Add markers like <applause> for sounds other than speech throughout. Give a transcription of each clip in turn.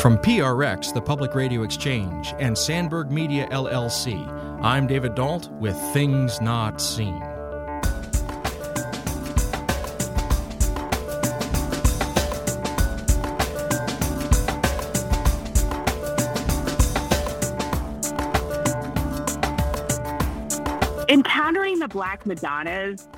From PRX, the Public Radio Exchange, and Sandberg Media LLC, I'm David Dault with Things Not Seen. Encountering the Black Madonnas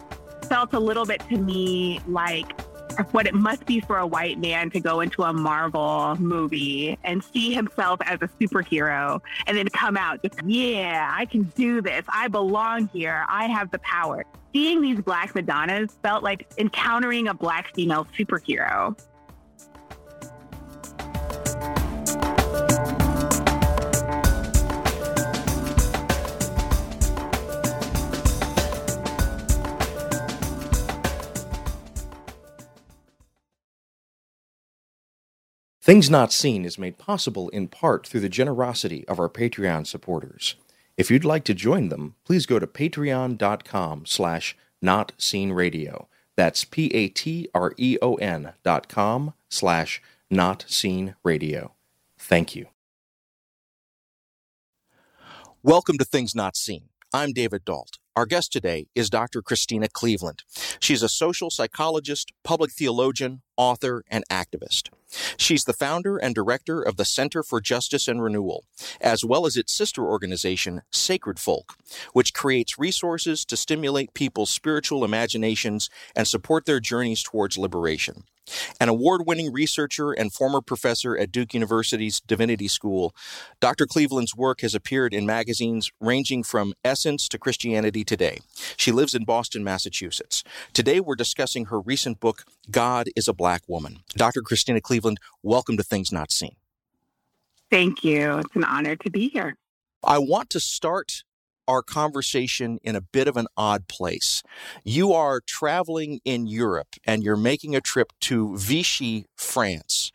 felt a little bit to me like <laughs> what it must be for a white man to go into a Marvel movie and see himself as a superhero and then come out just, yeah, I can do this. I belong here. I have the power. Seeing these Black Madonnas felt like encountering a Black female superhero. Things Not Seen is made possible in part through the generosity of our Patreon supporters. If you'd like to join them, please go to patreon.com slash notseenradio. That's P-A-T-R-E-O-N dot com slash notseenradio. Thank you. Welcome to Things Not Seen. I'm David Dault. Our guest today is Dr. Christena Cleveland. She's a social psychologist, public theologian, author, and activist. She's the founder and director of the Center for Justice and Renewal, as well as its sister organization, Sacred Folk, which creates resources to stimulate people's spiritual imaginations and support their journeys towards liberation. An award winning researcher and former professor at Duke University's Divinity School, Dr. Cleveland's work has appeared in magazines ranging from Essence to Christianity Today. She lives in Boston, Massachusetts. Today, we're discussing her recent book, God is a Black Woman. Dr. Christena Cleveland, welcome to Things Not Seen. Thank you. It's an honor to be here. I want to start our conversation in a bit of an odd place. You are traveling in Europe and you're making a trip to Vichy, France.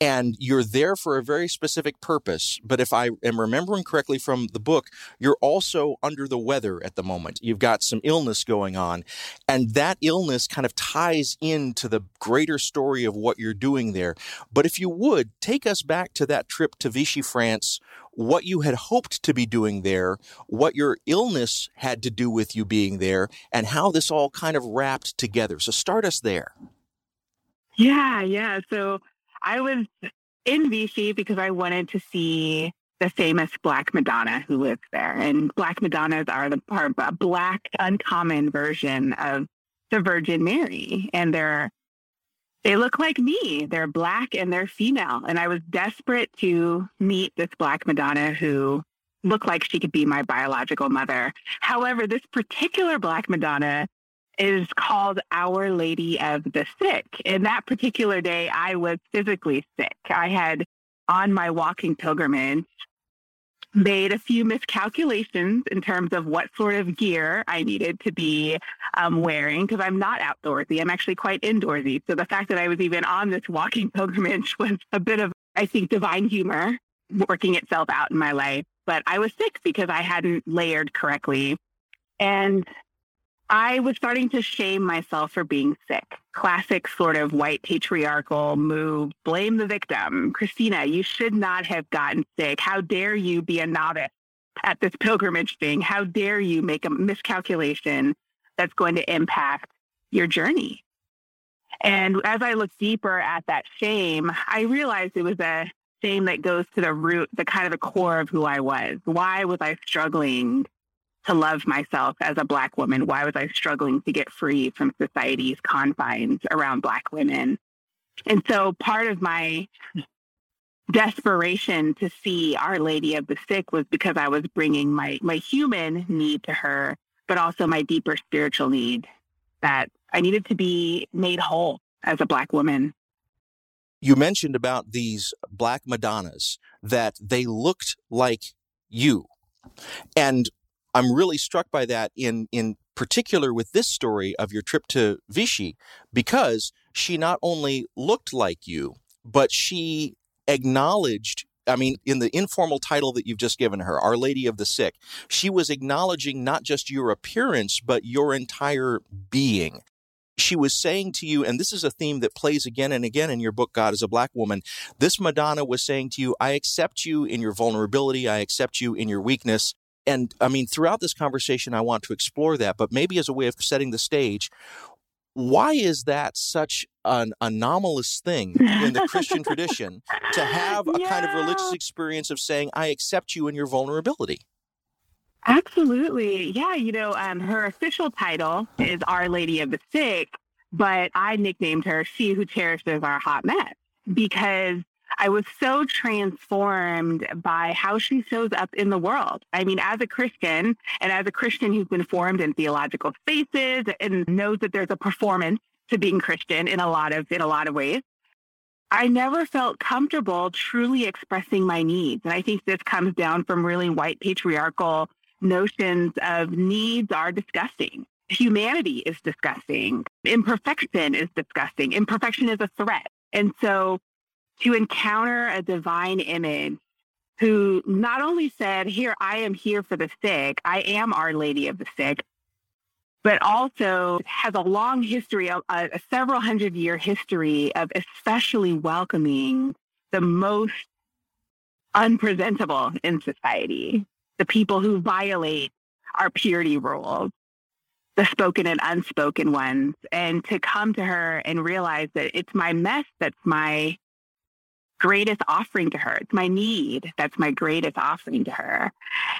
And you're there for a very specific purpose. But if I am remembering correctly from the book, you're also under the weather at the moment. You've got some illness going on. And that illness kind of ties into the greater story of what you're doing there. But if you would, take us back to that trip to Vichy, France what you had hoped to be doing there, what your illness had to do with you being there, and how this all kind of wrapped together. So start us there. Yeah, yeah. So I was in Vichy because I wanted to see the famous Black Madonna who lives there. And Black Madonnas are the are a black uncommon version of the Virgin Mary. And they're they look like me. They're black and they're female. And I was desperate to meet this Black Madonna who looked like she could be my biological mother. However, this particular Black Madonna is called Our Lady of the Sick. And that particular day, I was physically sick. I had on my walking pilgrimage made a few miscalculations in terms of what sort of gear I needed to be um, wearing because I'm not outdoorsy. I'm actually quite indoorsy. So the fact that I was even on this walking <laughs> pilgrimage was a bit of, I think, divine humor working itself out in my life. But I was sick because I hadn't layered correctly. And I was starting to shame myself for being sick. Classic sort of white patriarchal move. Blame the victim. Christena, you should not have gotten sick. How dare you be a novice at this pilgrimage thing? How dare you make a miscalculation that's going to impact your journey? And as I looked deeper at that shame, I realized it was a shame that goes to the root, the kind of the core of who I was. Why was I struggling to love myself as a Black woman? Why was I struggling to get free from society's confines around Black women? And so part of my desperation to see Our Lady of the Sick was because I was bringing my, my human need to her, but also my deeper spiritual need that I needed to be made whole as a Black woman. You mentioned about these Black Madonnas that they looked like you. And I'm really struck by that in in particular with this story of your trip to Vichy because she not only looked like you, but she acknowledged I mean, in the informal title that you've just given her, Our Lady of the Sick, she was acknowledging not just your appearance, but your entire being. she was saying to you, and this is a theme that plays again and again in your book, God is a Black Woman. This Madonna was saying to you, I accept you in your vulnerability. I accept you in your weakness. And I mean, throughout this conversation, I want to explore that, but maybe as a way of setting the stage, why is that such an anomalous thing in the Christian <laughs> tradition to have a yeah. kind of religious experience of saying, I accept you in your vulnerability? Absolutely. Yeah. You know, um, her official title is Our Lady of the Sick, but I nicknamed her She Who Cherishes Our Hot Mess because I was so transformed by how she shows up in the world. I mean, as a Christian and as a Christian who's been formed in theological spaces and knows that there's a performance to being Christian in a lot of in a lot of ways. I never felt comfortable truly expressing my needs. And I think this comes down from really white patriarchal notions of needs are disgusting. Humanity is disgusting. Imperfection is disgusting. Imperfection is a threat. And so to encounter a divine image who not only said, Here, I am here for the sick, I am Our Lady of the Sick, but also has a long history, a, a several hundred year history of especially welcoming the most unpresentable in society, the people who violate our purity rules, the spoken and unspoken ones, and to come to her and realize that it's my mess that's my greatest offering to her. It's my need. That's my greatest offering to her.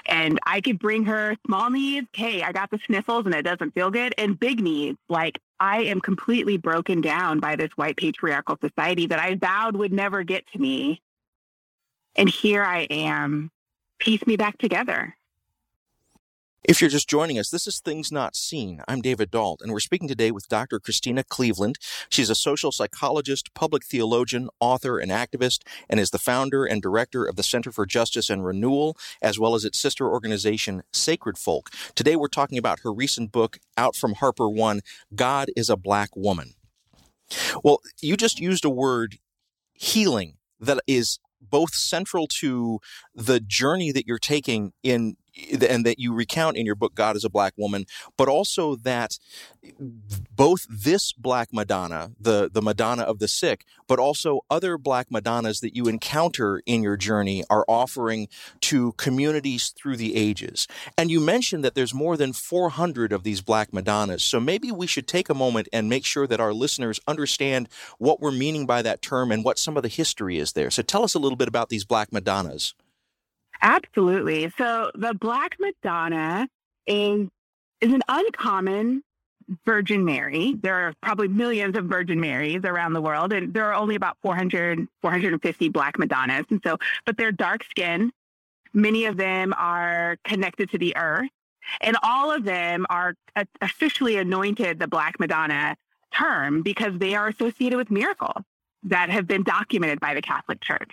And I could bring her small needs. Hey, I got the sniffles and it doesn't feel good. And big needs, like I am completely broken down by this white patriarchal society that I vowed would never get to me. And here I am. Piece me back together. If you're just joining us, this is Things Not Seen. I'm David Dault, and we're speaking today with Dr. Christena Cleveland. She's a social psychologist, public theologian, author, and activist, and is the founder and director of the Center for Justice and Renewal, as well as its sister organization, Sacred Folk. Today, we're talking about her recent book, out from Harper One God is a Black Woman. Well, you just used a word, healing, that is both central to the journey that you're taking in and that you recount in your book god is a black woman but also that both this black madonna the the madonna of the sick but also other black madonnas that you encounter in your journey are offering to communities through the ages. And you mentioned that there's more than 400 of these black madonnas so maybe we should take a moment and make sure that our listeners understand what we're meaning by that term and what some of the history is there. So tell us a little bit about these black madonnas Absolutely. So the Black Madonna is is an uncommon Virgin Mary. There are probably millions of Virgin Marys around the world, and there are only about 400, 450 Black Madonnas. And so, but they're dark skinned. Many of them are connected to the earth, and all of them are officially anointed the Black Madonna term because they are associated with miracles that have been documented by the Catholic Church.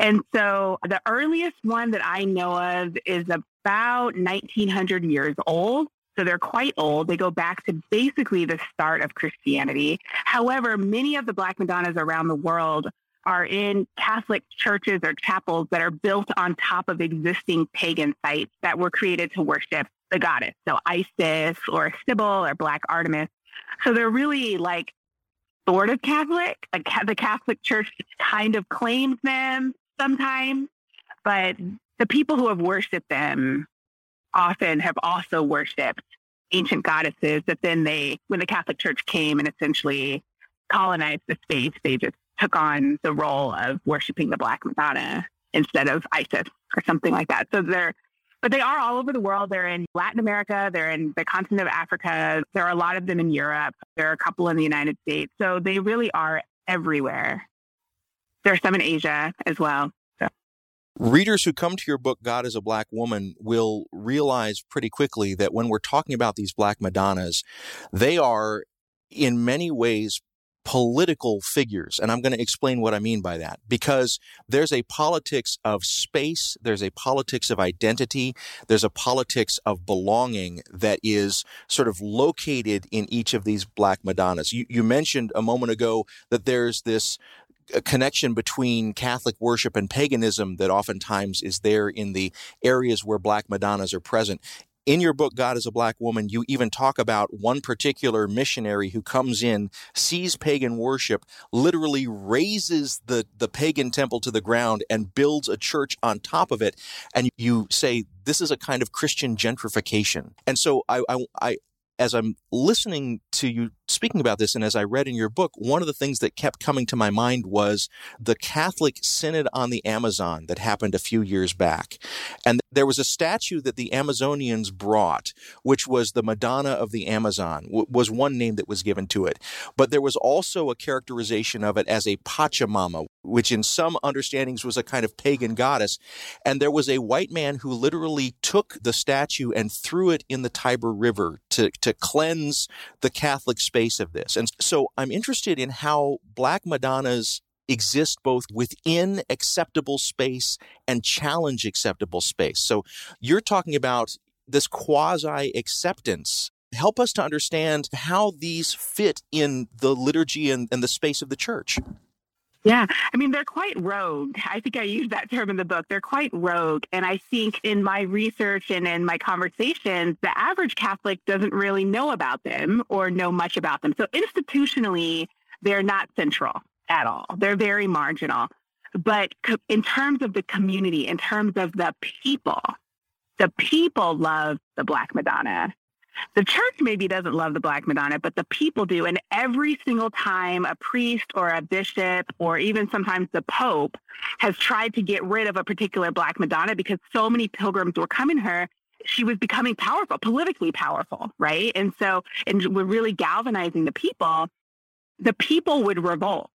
And so the earliest one that I know of is about 1900 years old. So they're quite old. They go back to basically the start of Christianity. However, many of the Black Madonnas around the world are in Catholic churches or chapels that are built on top of existing pagan sites that were created to worship the goddess. So Isis or Cybele or Black Artemis. So they're really like sort of Catholic. The Catholic Church kind of claims them sometimes, but the people who have worshipped them often have also worshipped ancient goddesses that then they, when the Catholic Church came and essentially colonized the space, they just took on the role of worshiping the Black Madonna instead of Isis or something like that. So they're, but they are all over the world. They're in Latin America. They're in the continent of Africa. There are a lot of them in Europe. There are a couple in the United States. So they really are everywhere. There's some in Asia as well. Readers who come to your book, God is a Black Woman, will realize pretty quickly that when we're talking about these Black Madonnas, they are in many ways political figures. And I'm going to explain what I mean by that because there's a politics of space, there's a politics of identity, there's a politics of belonging that is sort of located in each of these Black Madonnas. You, you mentioned a moment ago that there's this a connection between Catholic worship and paganism that oftentimes is there in the areas where Black Madonnas are present. in your book, God is a Black Woman, you even talk about one particular missionary who comes in, sees pagan worship, literally razes the, the pagan temple to the ground and builds a church on top of it. And you say, this is a kind of Christian gentrification. And so I, I, I as I'm listening to you speaking about this, and as I read in your book, one of the things that kept coming to my mind was the Catholic Synod on the Amazon that happened a few years back. And there was a statue that the Amazonians brought, which was the Madonna of the Amazon, w- was one name that was given to it. But there was also a characterization of it as a Pachamama, which in some understandings was a kind of pagan goddess. And there was a white man who literally took the statue and threw it in the Tiber River to, to cleanse the Catholic space of this. And so I'm interested in how Black Madonnas exist both within acceptable space and challenge acceptable space. So you're talking about this quasi acceptance help us to understand how these fit in the liturgy and, and, the space of the church. Yeah, I mean, they're quite rogue. I think I use that term in the book. They're quite rogue. And I think in my research and in my conversations, the average Catholic doesn't really know about them or know much about them. So institutionally, they're not central at all. They're very marginal. But in terms of the community, in terms of the people, the people love the Black Madonna. The church maybe doesn't love the Black Madonna, but the people do. And every single time a priest or a bishop or even sometimes the Pope has tried to get rid of a particular Black Madonna because so many pilgrims were coming to her, she was becoming powerful, politically powerful, right? And so, and we're really galvanizing the people. The people would revolt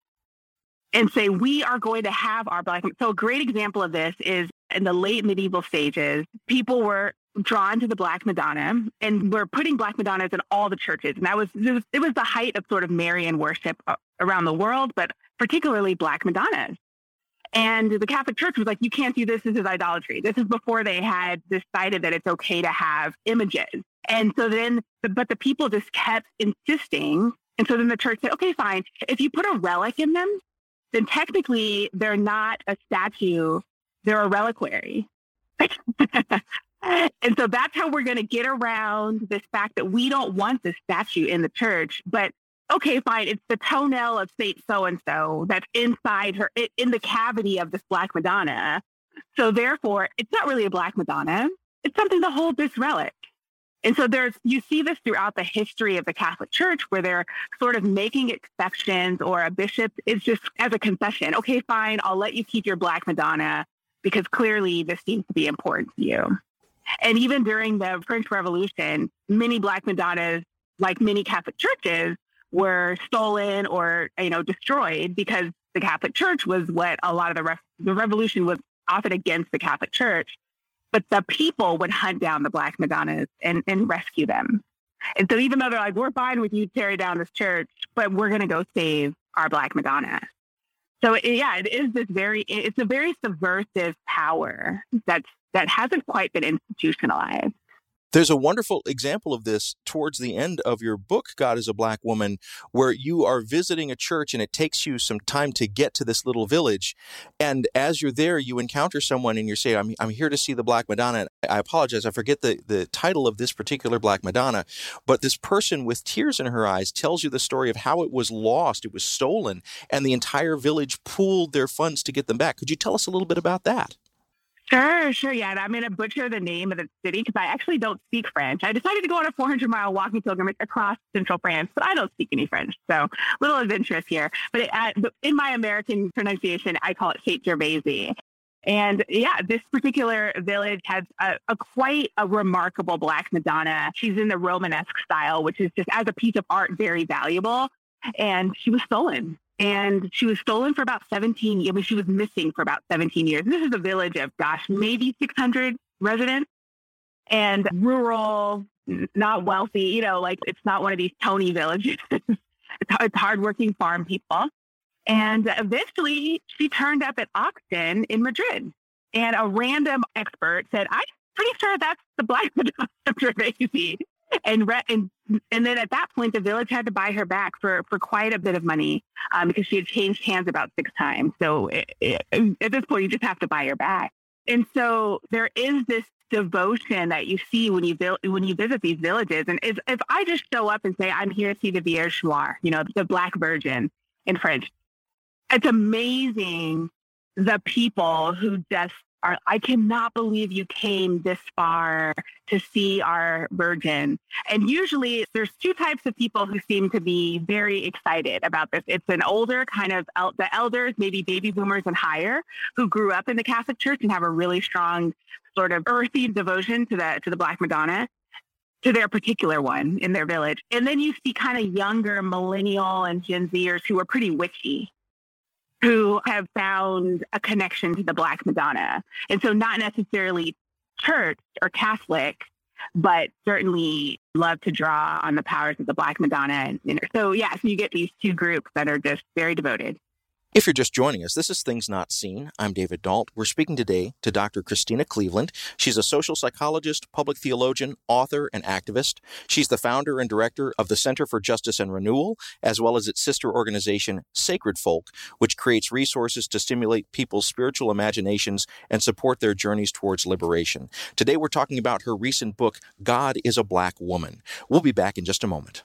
and say, we are going to have our Black. So a great example of this is in the late medieval stages, people were drawn to the Black Madonna, and we're putting Black Madonnas in all the churches. And that was it, was it was the height of sort of Marian worship uh, around the world, but particularly Black Madonnas. And the Catholic Church was like, you can't do this. This is idolatry. This is before they had decided that it's okay to have images. And so then, but the people just kept insisting. And so then the church said, okay, fine. If you put a relic in them, then technically they're not a statue, they're a reliquary. <laughs> and so that's how we're going to get around this fact that we don't want the statue in the church, but okay, fine, it's the toenail of Saint so and so that's inside her, in the cavity of this Black Madonna. So therefore, it's not really a Black Madonna. It's something to hold this relic. And so there's, you see this throughout the history of the Catholic Church where they're sort of making exceptions or a bishop is just as a concession. Okay, fine, I'll let you keep your Black Madonna because clearly this seems to be important to you. And even during the French Revolution, many Black Madonnas, like many Catholic churches, were stolen or you know destroyed because the Catholic Church was what a lot of the the revolution was often against the Catholic Church, but the people would hunt down the Black Madonnas and, and rescue them. And so even though they're like, we're fine with you tearing down this church, but we're going to go save our Black Madonna. So it, yeah, it is this very, it's a very subversive power that's, that hasn't quite been institutionalized. There's a wonderful example of this towards the end of your book, God is a Black Woman, where you are visiting a church and it takes you some time to get to this little village. And as you're there, you encounter someone and you say, I'm, I'm here to see the Black Madonna. I apologize, I forget the, the title of this particular Black Madonna, but this person with tears in her eyes tells you the story of how it was lost, it was stolen, and the entire village pooled their funds to get them back. Could you tell us a little bit about that? Sure, sure. Yeah. And I'm going to butcher the name of the city because I actually don't speak French. I decided to go on a 400 mile walking pilgrimage across central France, but I don't speak any French. So little adventurous here. But it, uh, in my American pronunciation, I call it Saint Gervais. And yeah, this particular village has a, a, quite a remarkable Black Madonna. She's in the Romanesque style, which is just as a piece of art, very valuable. And she was stolen and she was stolen for about 17 I mean, she was missing for about 17 years. This is a village of, gosh, maybe 600 residents and rural, not wealthy, you know, like it's not one of these Tony villages. <laughs> it's, hardworking farm people. And eventually she turned up at auction in Madrid. And a random expert said, I'm pretty sure that's the Black <laughs> Madonna Gervais and, re- and and then at that point, the village had to buy her back for for quite a bit of money um, because she had changed hands about six times. So it, it, at this point, you just have to buy her back. And so there is this devotion that you see when you when you visit these villages. And if, if I just show up and say I'm here to see the Vierge Noire, you know, the Black Virgin in French, it's amazing the people who just are, I cannot believe you came this far to see our virgin. And usually there's two types of people who seem to be very excited about this. It's an older kind of el- the elders, maybe baby boomers and higher, who grew up in the Catholic Church and have a really strong sort of earthy devotion to the to the Black Madonna to their particular one in their village. And then you see kind of younger millennial and Gen Zers who are pretty witchy who have found a connection to the Black Madonna. And so, not necessarily church or Catholic, but certainly love to draw on the powers of the Black Madonna. And, so, yeah, so you get these two groups that are just very devoted. If you're just joining us, this is Things Not Seen. I'm David Dault. We're speaking today to Dr. Christena Cleveland. She's a social psychologist, public theologian, author, and activist. She's the founder and director of the Center for Justice and Renewal, as well as its sister organization, Sacred Folk, which creates resources to stimulate people's spiritual imaginations and support their journeys towards liberation. Today, we're talking about her recent book, God is a Black Woman. We'll be back in just a moment.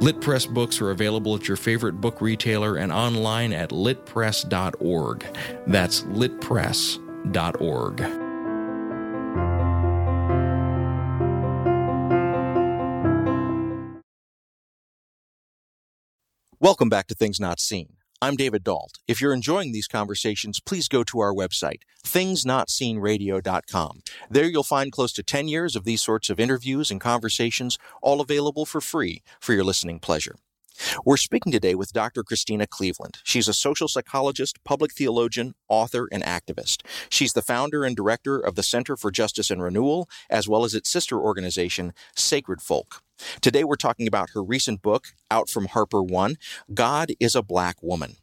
Lit Press books are available at your favorite book retailer and online at litpress.org. That's litpress.org. Welcome back to Things Not Seen. I'm David Dault. If you're enjoying these conversations, please go to our website, thingsnotseenradio.com. There you'll find close to 10 years of these sorts of interviews and conversations, all available for free for your listening pleasure. We're speaking today with Dr. Christena Cleveland. She's a social psychologist, public theologian, author, and activist. She's the founder and director of the Center for Justice and Renewal, as well as its sister organization, Sacred Folk. Today we're talking about her recent book, out from Harper One God is a Black Woman.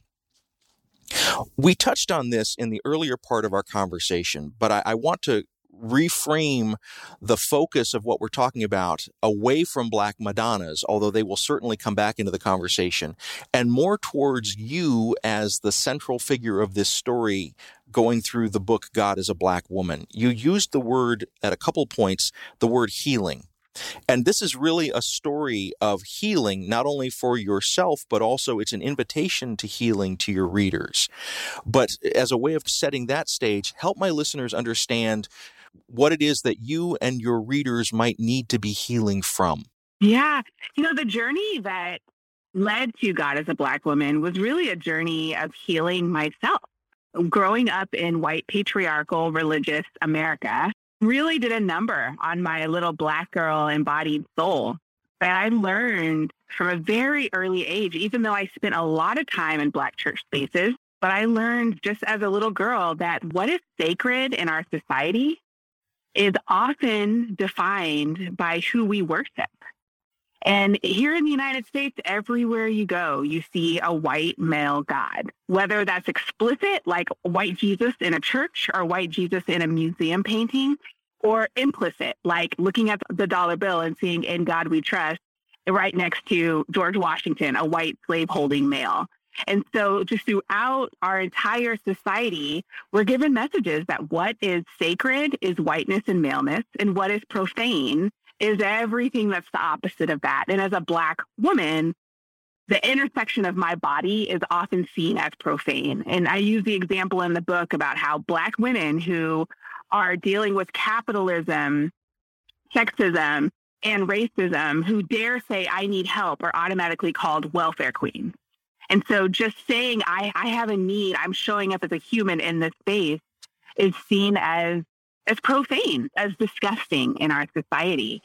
We touched on this in the earlier part of our conversation, but I, I want to reframe the focus of what we're talking about away from Black Madonnas, although they will certainly come back into the conversation, and more towards you as the central figure of this story going through the book God is a Black Woman. You used the word at a couple points, the word healing. And this is really a story of healing, not only for yourself, but also it's an invitation to healing to your readers. But as a way of setting that stage, help my listeners understand what it is that you and your readers might need to be healing from. Yeah. You know, the journey that led to God as a Black woman was really a journey of healing myself. Growing up in white patriarchal religious America really did a number on my little Black girl embodied soul. But I learned from a very early age, even though I spent a lot of time in Black church spaces, but I learned just as a little girl that what is sacred in our society is often defined by who we worship. And here in the United States, everywhere you go, you see a white male God, whether that's explicit, like white Jesus in a church or white Jesus in a museum painting, or implicit, like looking at the dollar bill and seeing in God we trust right next to George Washington, a white slaveholding male. And so, just throughout our entire society, we're given messages that what is sacred is whiteness and maleness, and what is profane is everything that's the opposite of that. And as a Black woman, the intersection of my body is often seen as profane. And I use the example in the book about how Black women who are dealing with capitalism, sexism, and racism who dare say, I need help, are automatically called welfare queens. And so just saying I, I have a need, I'm showing up as a human in this space is seen as as profane, as disgusting in our society.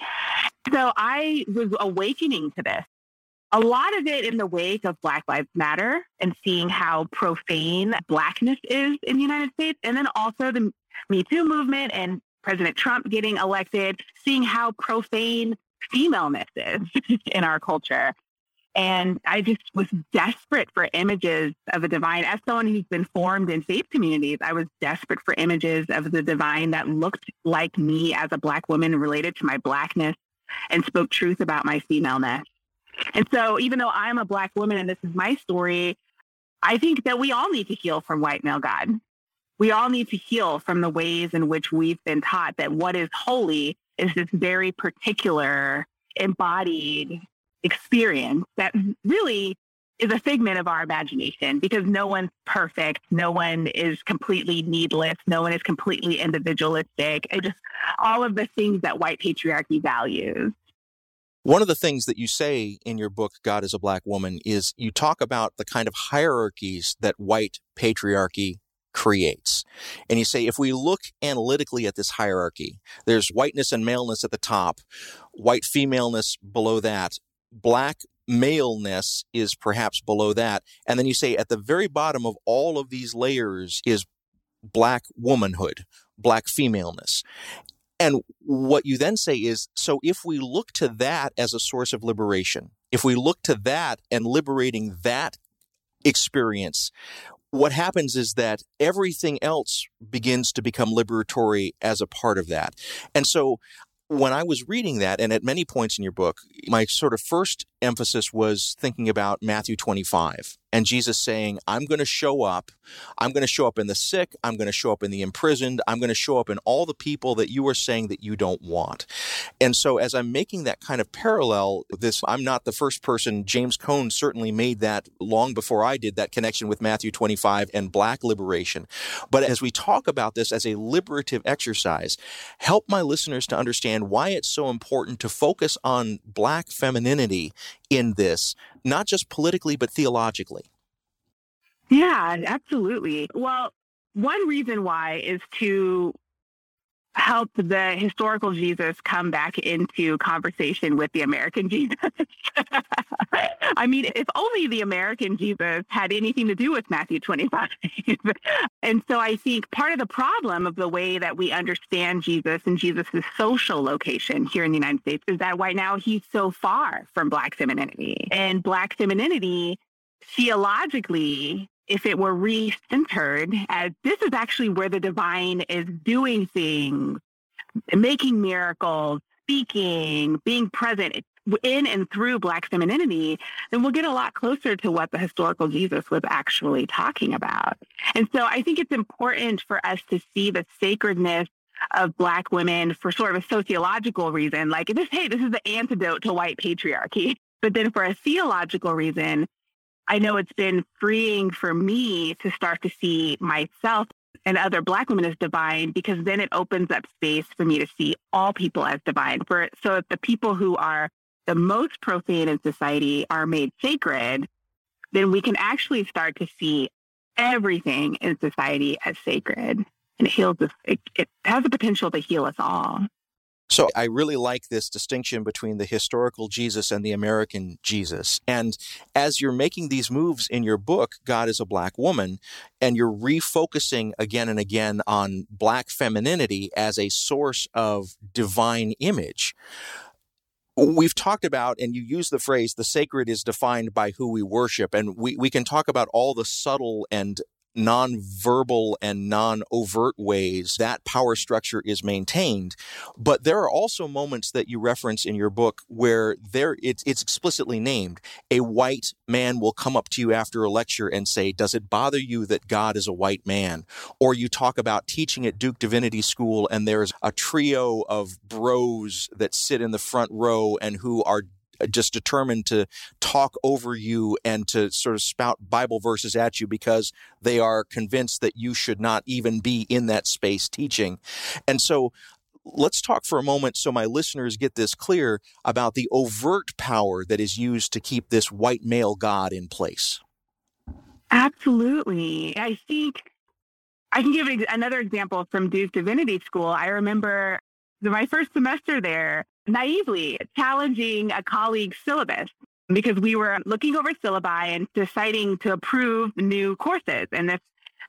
So I was awakening to this. A lot of it in the wake of Black Lives Matter and seeing how profane blackness is in the United States, and then also the Me Too movement and President Trump getting elected, seeing how profane femaleness is <laughs> in our culture. And I just was desperate for images of the divine. As someone who's been formed in faith communities, I was desperate for images of the divine that looked like me as a Black woman related to my Blackness and spoke truth about my femaleness. And so, even though I'm a Black woman and this is my story, I think that we all need to heal from white male God. We all need to heal from the ways in which we've been taught that what is holy is this very particular embodied experience that really is a figment of our imagination because no one's perfect. No one is completely needless. No one is completely individualistic. And just all of the things that white patriarchy values. One of the things that you say in your book, God is a Black Woman, is you talk about the kind of hierarchies that white patriarchy creates. And you say, if we look analytically at this hierarchy, there's whiteness and maleness at the top, white femaleness below that, black maleness is perhaps below that. And then you say at the very bottom of all of these layers is black womanhood, black femaleness. And what you then say is so if we look to that as a source of liberation, if we look to that and liberating that experience, what happens is that everything else begins to become liberatory as a part of that. And so when I was reading that, and at many points in your book, my sort of first emphasis was thinking about Matthew 25 and Jesus saying, I'm going to show up. I'm going to show up in the sick. I'm going to show up in the imprisoned. I'm going to show up in all the people that you are saying that you don't want. And so as I'm making that kind of parallel, this, I'm not the first person. James Cone certainly made that long before I did that connection with Matthew 25 and black liberation. But as we talk about this as a liberative exercise, help my listeners to understand why it's so important to focus on black femininity in this, not just politically, but theologically. Yeah, absolutely. Well, one reason why is to help the historical Jesus come back into conversation with the American <laughs> Jesus. I mean, if only the American Jesus had anything to do with Matthew 25. <laughs> and so I think part of the problem of the way that we understand Jesus and Jesus' social location here in the United States is that right now he's so far from Black femininity. And Black femininity, theologically, if it were re-centered as this is actually where the divine is doing things, making miracles, speaking, being present in and through Black femininity, then we'll get a lot closer to what the historical Jesus was actually talking about. And so I think it's important for us to see the sacredness of Black women for sort of a sociological reason, like this, hey, this is the antidote to white patriarchy. <laughs> But then for a theological reason, I know it's been freeing for me to start to see myself and other Black women as divine because then it opens up space for me to see all people as divine. For so if the people who are the most profane in society are made sacred, then we can actually start to see everything in society as sacred. And it heals us. It, it has the potential to heal us all. So I really like this distinction between the historical Jesus and the American Jesus. And as you're making these moves in your book, God is a Black Woman, and you're refocusing again and again on Black femininity as a source of divine image. We've talked about, and you use the phrase, the sacred is defined by who we worship. And we, we can talk about all the subtle and non-verbal and non-overt ways that power structure is maintained. But there are also moments that you reference in your book where there it's, it's explicitly named. A white man will come up to you after a lecture and say, "Does it bother you that God is a white man?" Or you talk about teaching at Duke Divinity School and there's a trio of bros that sit in the front row and who are just determined to talk over you and to sort of spout Bible verses at you because they are convinced that you should not even be in that space teaching. And so let's talk for a moment so my listeners get this clear about the overt power that is used to keep this white male God in place. Absolutely. I think I can give another example from Duke Divinity School. I remember my first semester there, naively challenging a colleague's syllabus because we were looking over syllabi and deciding to approve new courses. And this,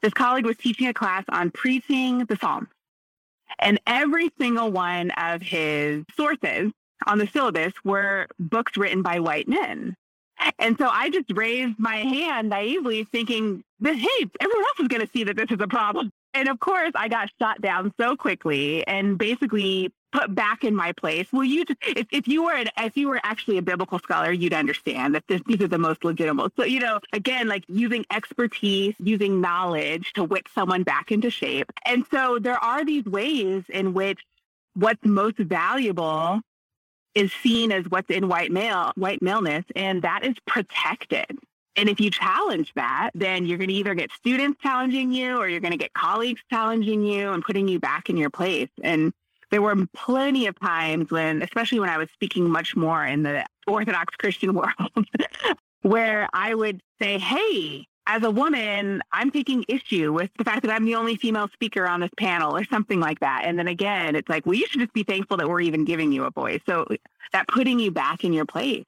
this colleague was teaching a class on preaching the Psalms. And every single one of his sources on the syllabus were books written by white men. And so I just raised my hand naively, thinking that, hey, everyone else is going to see that this is a problem. And of course, I got shot down so quickly and basically put back in my place. Well, you just, if, if you were an, if you were actually a biblical scholar, you'd understand that this, these are the most legitimate. So you know, again, like using expertise, using knowledge to whip someone back into shape. And so there are these ways in which what's most valuable is seen as what's in white male, white maleness, and that is protected. And if you challenge that, then you're going to either get students challenging you or you're going to get colleagues challenging you and putting you back in your place. And there were plenty of times when, especially when I was speaking much more in the Orthodox <laughs> Christian world, <laughs> where I would say, Hey, as a woman, I'm taking issue with the fact that I'm the only female speaker on this panel or something like that. And then again, it's like, well, you should just be thankful that we're even giving you a voice. So that putting you back in your place.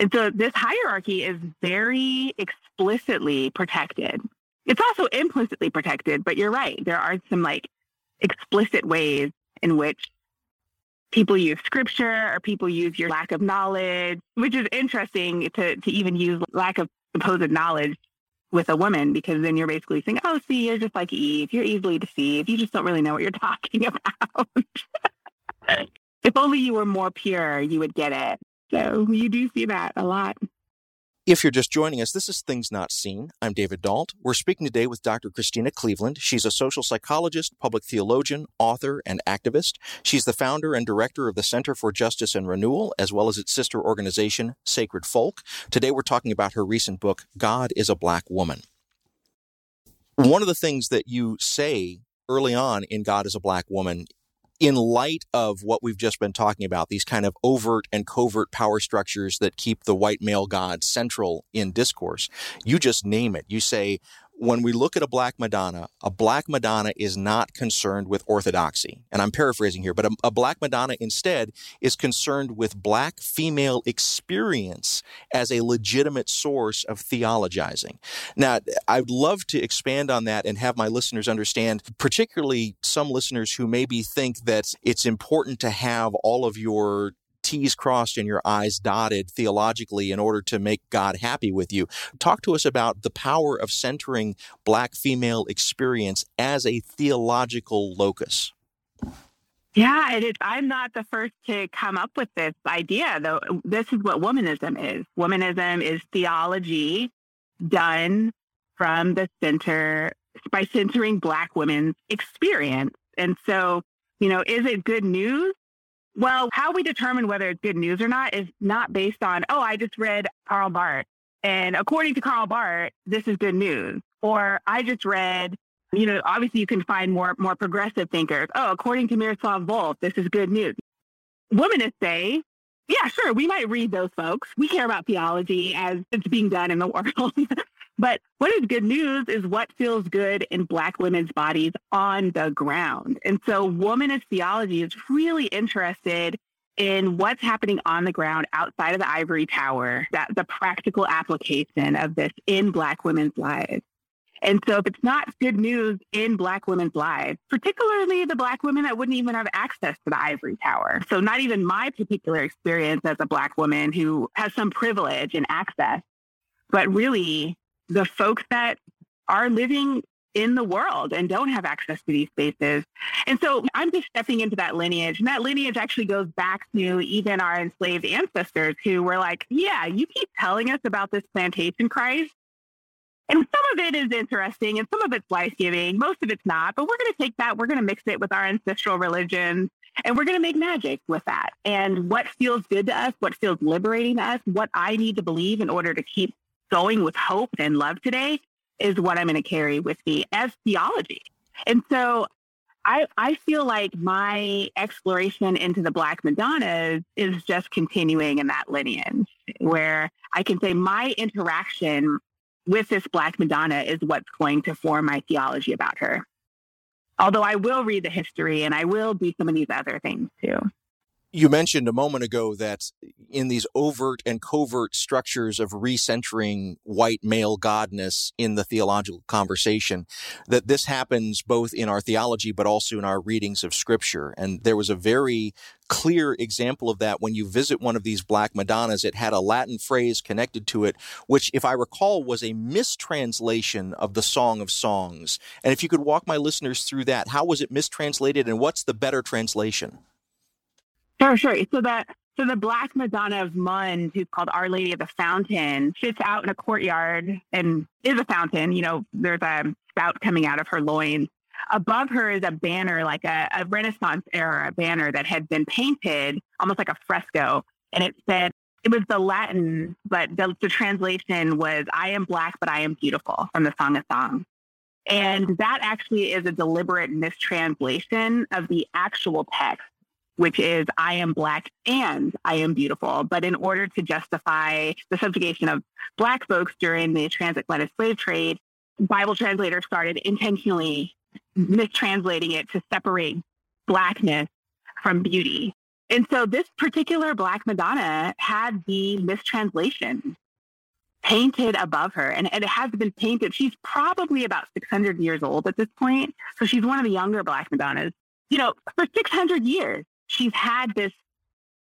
And so this hierarchy is very explicitly protected. It's also implicitly protected, but you're right. There are some like explicit ways in which people use scripture or people use your lack of knowledge, which is interesting to, to even use lack of supposed knowledge with a woman because then you're basically saying, oh, see, you're just like Eve. You're easily deceived. You just don't really know what you're <laughs> talking about. <laughs> if only you were more pure, you would get it. So you do see that a lot. If you're just joining us, this is Things Not Seen. I'm David Dault. We're speaking today with Dr. Christena Cleveland. She's a social psychologist, public theologian, author, and activist. She's the founder and director of the Center for Justice and Renewal, as well as its sister organization, Sacred Folk. Today we're talking about her recent book, God is a Black Woman. One of the things that you say early on in God is a Black Woman in light of what we've just been talking about, these kind of overt and covert power structures that keep the white male god central in discourse, you just name it. You say, when we look at a black Madonna, a black Madonna is not concerned with orthodoxy. And I'm paraphrasing here, but a, a, black Madonna instead is concerned with black female experience as a legitimate source of theologizing. Now, I'd love to expand on that and have my listeners understand, particularly some listeners who maybe think that it's important to have all of your T's crossed and your I's dotted theologically in order to make God happy with you. Talk to us about the power of centering Black female experience as a theological locus. Yeah. I'm not the first to come up with this idea, though. This is what womanism is. Womanism is theology done from the center by centering Black women's experience. And so, you know, is it good news? Well, how we determine whether it's good news or not is not based on, oh, I just read Karl Barth. And according to Karl Barth, this is good news. Or I just read, you know, obviously you can find more more progressive thinkers. Oh, according to Miroslav Volf, this is good news. Womanists say, yeah, sure, we might read those folks. We care about theology as it's being done in the <laughs> world. But what is good news is what feels good in Black women's bodies on the ground. And so womanist theology is really interested in what's happening on the ground outside of the ivory tower, that the practical application of this in Black women's lives. And so if it's not good news in Black women's lives, particularly the Black women that wouldn't even have access to the ivory tower. So not even my particular experience as a Black woman who has some privilege and access, but really the folks that are living in the world and don't have access to these spaces. And so I'm just stepping into that lineage. And that lineage actually goes back to even our enslaved ancestors who were like, yeah, you keep telling us about this plantation Christ. And some of it is interesting and some of it's life giving. Most of it's not, but we're going to take that, we're going to mix it with our ancestral religions, and we're going to make magic with that. And what feels good to us, what feels liberating to us, what I need to believe in order to keep going with hope and love today is what I'm going to carry with me as theology. And so I, I feel like my exploration into the Black Madonnas is just continuing in that lineage where I can say my interaction with this Black Madonna is what's going to form my theology about her. Although I will read the history and I will do some of these other things too you mentioned a moment ago that in these overt and covert structures of recentering white male godness in the theological conversation, that this happens both in our theology but also in our readings of scripture. And there was a very clear example of that when you visit one of these black Madonnas. It had a Latin phrase connected to it, which, if I recall, was a mistranslation of the Song of Songs. And if you could walk my listeners through that, how was it mistranslated and what's the better translation? Sure, sure. So that so the Black Madonna of Mund, who's called Our Lady of the Fountain, sits out in a courtyard and is a fountain. You know, there's a spout coming out of her loins. Above her is a banner, like a, a Renaissance era banner that had been painted almost like a fresco. And it said, it was the Latin, but the, the translation was, I am black, but I am beautiful from the Song of Songs. And that actually is a deliberate mistranslation of the actual text which is I am black and I am beautiful. But in order to justify the subjugation of black folks during the transatlantic slave trade, Bible translators started intentionally mm-hmm. mistranslating it to separate blackness from beauty. And so this particular Black Madonna had the mistranslation painted above her. And, and, it has been painted. She's probably about 600 years old at this point. So she's one of the younger Black Madonnas. You know, for 600 years, she's had this,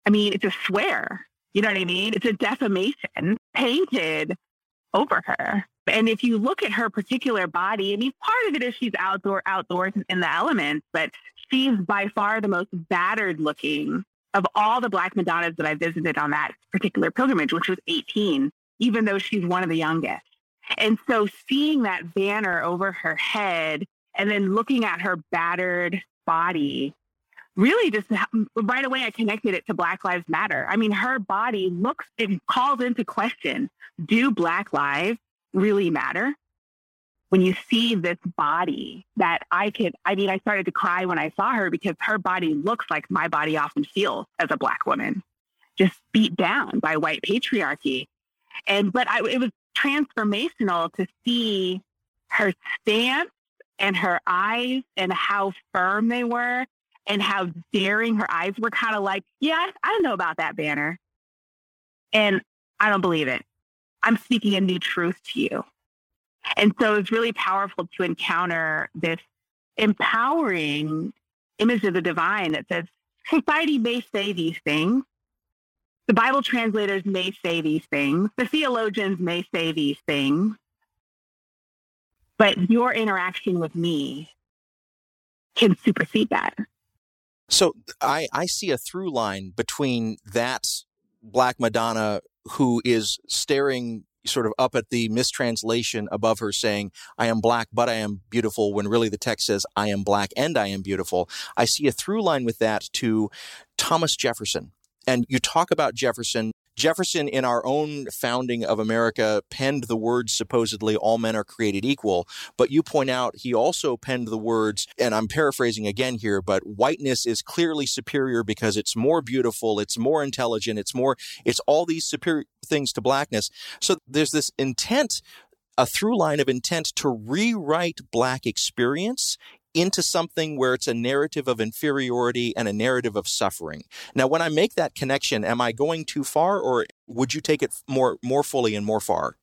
I mean, it's a swear. You know what I mean? It's a defamation painted over her. And if you look at her particular body, I mean, part of it is she's outdoor, outdoors in the elements, but she's by far the most battered looking of all the Black Madonnas that I visited on that particular pilgrimage, which was 18, even though she's one of the youngest. And so seeing that banner over her head and then looking at her battered body really just right away I connected it to Black Lives Matter. I mean, her body looks, it calls into question, do Black lives really matter? When you see this body that I could, I mean, I started to cry when I saw her because her body looks like my body often feels as a Black woman, just beat down by white patriarchy. And, but I, it was transformational to see her stance and her eyes and how firm they were and how daring her eyes were kind of like, yeah, I don't know about that banner. And I don't believe it. I'm speaking a new truth to you. And so it's really powerful to encounter this empowering image of the divine that says society may say these things. The Bible translators may say these things. The theologians may say these things. But your interaction with me can supersede that. So I, I see a through line between that Black Madonna who is staring sort of up at the mistranslation above her saying, I am black, but I am beautiful, when really the text says, I am black and I am beautiful. I see a through line with that to Thomas Jefferson. And you talk about Jefferson Jefferson, in our own founding of America, penned the words supposedly all men are created equal. But you point out he also penned the words, and I'm paraphrasing again here, but whiteness is clearly superior because it's more beautiful, it's more intelligent, it's more, it's all these superior things to blackness. So there's this intent a through line of intent to rewrite black experience into something where it's a narrative of inferiority and a narrative of suffering. Now, when I make that connection, am I going too far or would you take it more more fully and more far?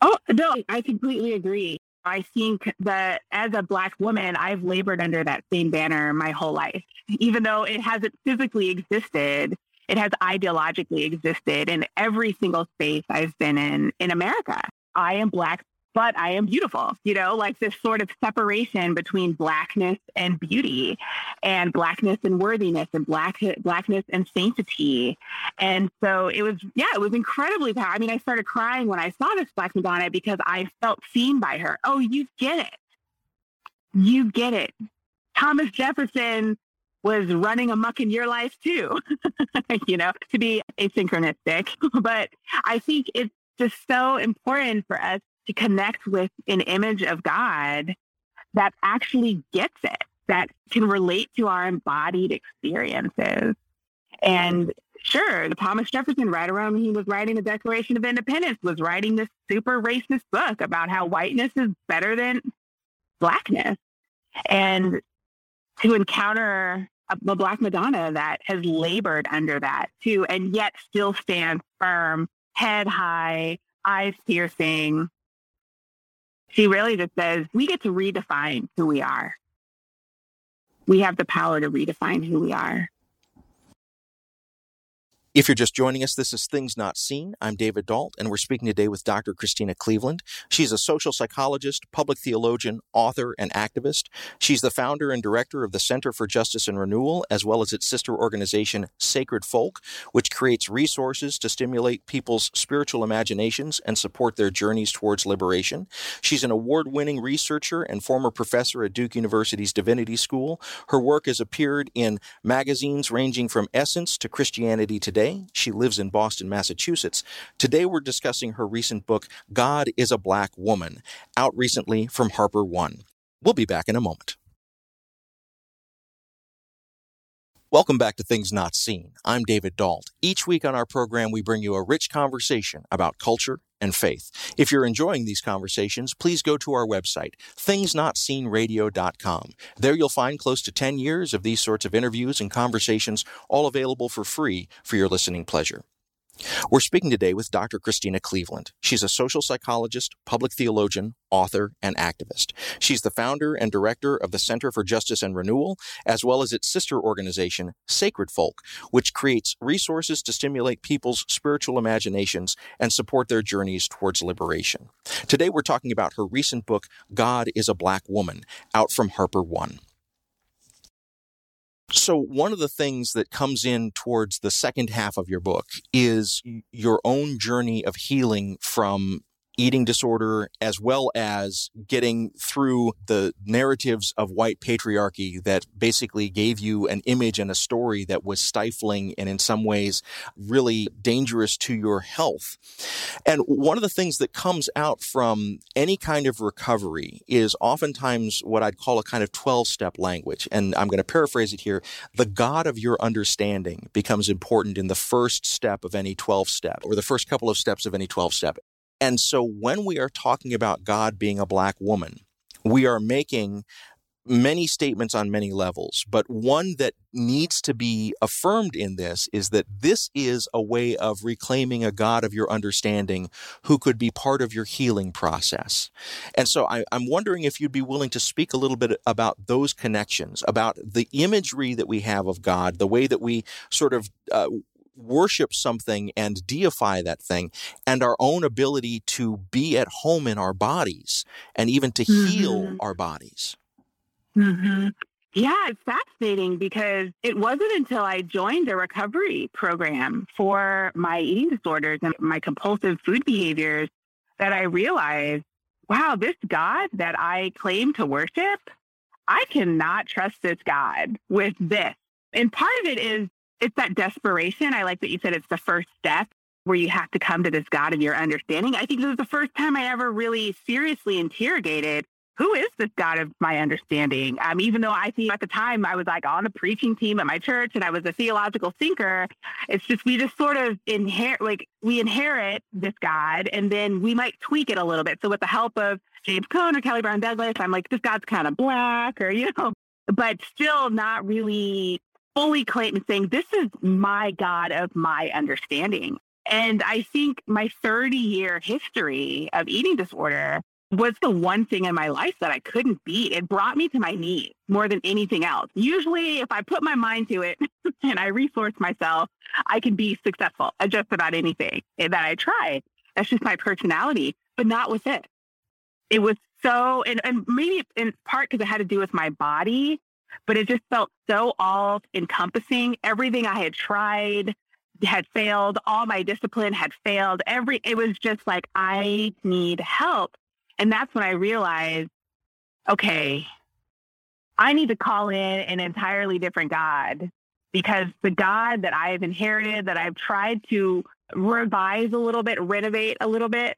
Oh, no, I completely agree. I think that as a Black woman, I've labored under that same banner my whole life. Even though it hasn't physically existed, it has ideologically existed in every single space I've been in in America. I am Black but I am beautiful, you know, like this sort of separation between blackness and beauty and blackness and worthiness and black blackness and sanctity. And so it was, yeah, it was incredibly powerful. I mean, I started crying when I saw this Black Madonna because I felt seen by her. Oh, you get it. You get it. Thomas Jefferson was running amuck in your life too, <laughs> you know, to be asynchronistic. <laughs> But I think it's just so important for us to connect with an image of God that actually gets it, that can relate to our embodied experiences. And sure, the Thomas Jefferson, right around when he was writing the Declaration of Independence, was writing this super racist book about how whiteness is better than blackness. And to encounter a Black Madonna that has labored under that too, and yet still stands firm, head high, eyes piercing. She really just says, we get to redefine who we are. We have the power to redefine who we are. If you're just joining us, this is Things Not Seen. I'm David Dault, and we're speaking today with Dr. Christena Cleveland. She's a social psychologist, public theologian, author, and activist. She's the founder and director of the Center for Justice and Renewal, as well as its sister organization, Sacred Folk, which creates resources to stimulate people's spiritual imaginations and support their journeys towards liberation. She's an award winning researcher and former professor at Duke University's Divinity School. Her work has appeared in magazines ranging from Essence to Christianity Today today. She lives in Boston, Massachusetts. Today we're discussing her recent book, God is a Black Woman, out recently from Harper One. We'll be back in a moment. Welcome back to Things Not Seen. I'm David Dault. Each week on our program, we bring you a rich conversation about culture and faith. If you're enjoying these conversations, please go to our website, thingsnotseenradio.com. There you'll find close to 10 years of these sorts of interviews and conversations, all available for free for your listening pleasure. We're speaking today with Dr. Christena Cleveland. She's a social psychologist, public theologian, author, and activist. She's the founder and director of the Center for Justice and Renewal, as well as its sister organization, Sacred Folk, which creates resources to stimulate people's spiritual imaginations and support their journeys towards liberation. Today we're talking about her recent book, God is a Black Woman, out from Harper One. So, one of the things that comes in towards the second half of your book is your own journey of healing from eating disorder, as well as getting through the narratives of white patriarchy that basically gave you an image and a story that was stifling and in some ways really dangerous to your health. And one of the things that comes out from any kind of recovery is oftentimes what I'd call a kind of 12 step language. And I'm going to paraphrase it here. The God of your understanding becomes important in the first step of any 12 step or the first couple of steps of any 12 step. And so when we are talking about God being a black woman, we are making many statements on many levels, but one that needs to be affirmed in this is that this is a way of reclaiming a God of your understanding who could be part of your healing process. And so I, am wondering if you'd be willing to speak a little bit about those connections, about the imagery that we have of God, the way that we sort of uh, worship something and deify that thing and our own ability to be at home in our bodies and even to mm-hmm. heal our bodies. Mm-hmm. Yeah, it's fascinating because it wasn't until I joined a recovery program for my eating disorders and my compulsive food behaviors that I realized, wow, this God that I claim to worship, I cannot trust this God with this. And part of it is it's that desperation. I like that you said it's the first step where you have to come to this God of your understanding. I think this was the first time I ever really seriously interrogated who is this God of my understanding? Um, even though I think at the time I was like on the preaching team at my church and I was a theological thinker, it's just we just sort of inherit, like we inherit this God and then we might tweak it a little bit. So with the help of James Cone or Kelly Brown Douglas, I'm like, this God's kind of black or, you know, but still not really fully claiming saying, This is my God of my understanding. And I think my 30 year history of eating disorder was the one thing in my life that I couldn't beat. It brought me to my knees more than anything else. Usually, if I put my mind to it <laughs> and I resource myself, I can be successful at just about anything that I try. That's just my personality, but not with it. It was so, and, and maybe in part because it had to do with my body but it just felt so all encompassing. Everything I had tried had failed. All my discipline had failed. Every, it was just like, I need help. And that's when I realized, okay, I need to call in an entirely different God because the God that I've inherited, that I've tried to revise a little bit, renovate a little bit,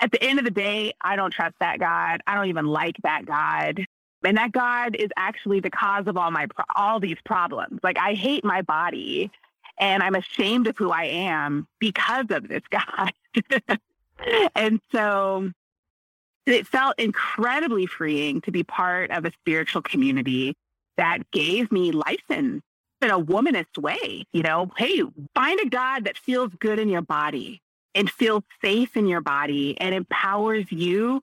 at the end of the day, I don't trust that God. I don't even like that God. And that God is actually the cause of all my all these problems. Like I hate my body and I'm ashamed of who I am because of this <laughs> God. and so it felt incredibly freeing to be part of a spiritual community that gave me license in a womanist way. You know, hey, find a God that feels good in your body and feels safe in your body and empowers you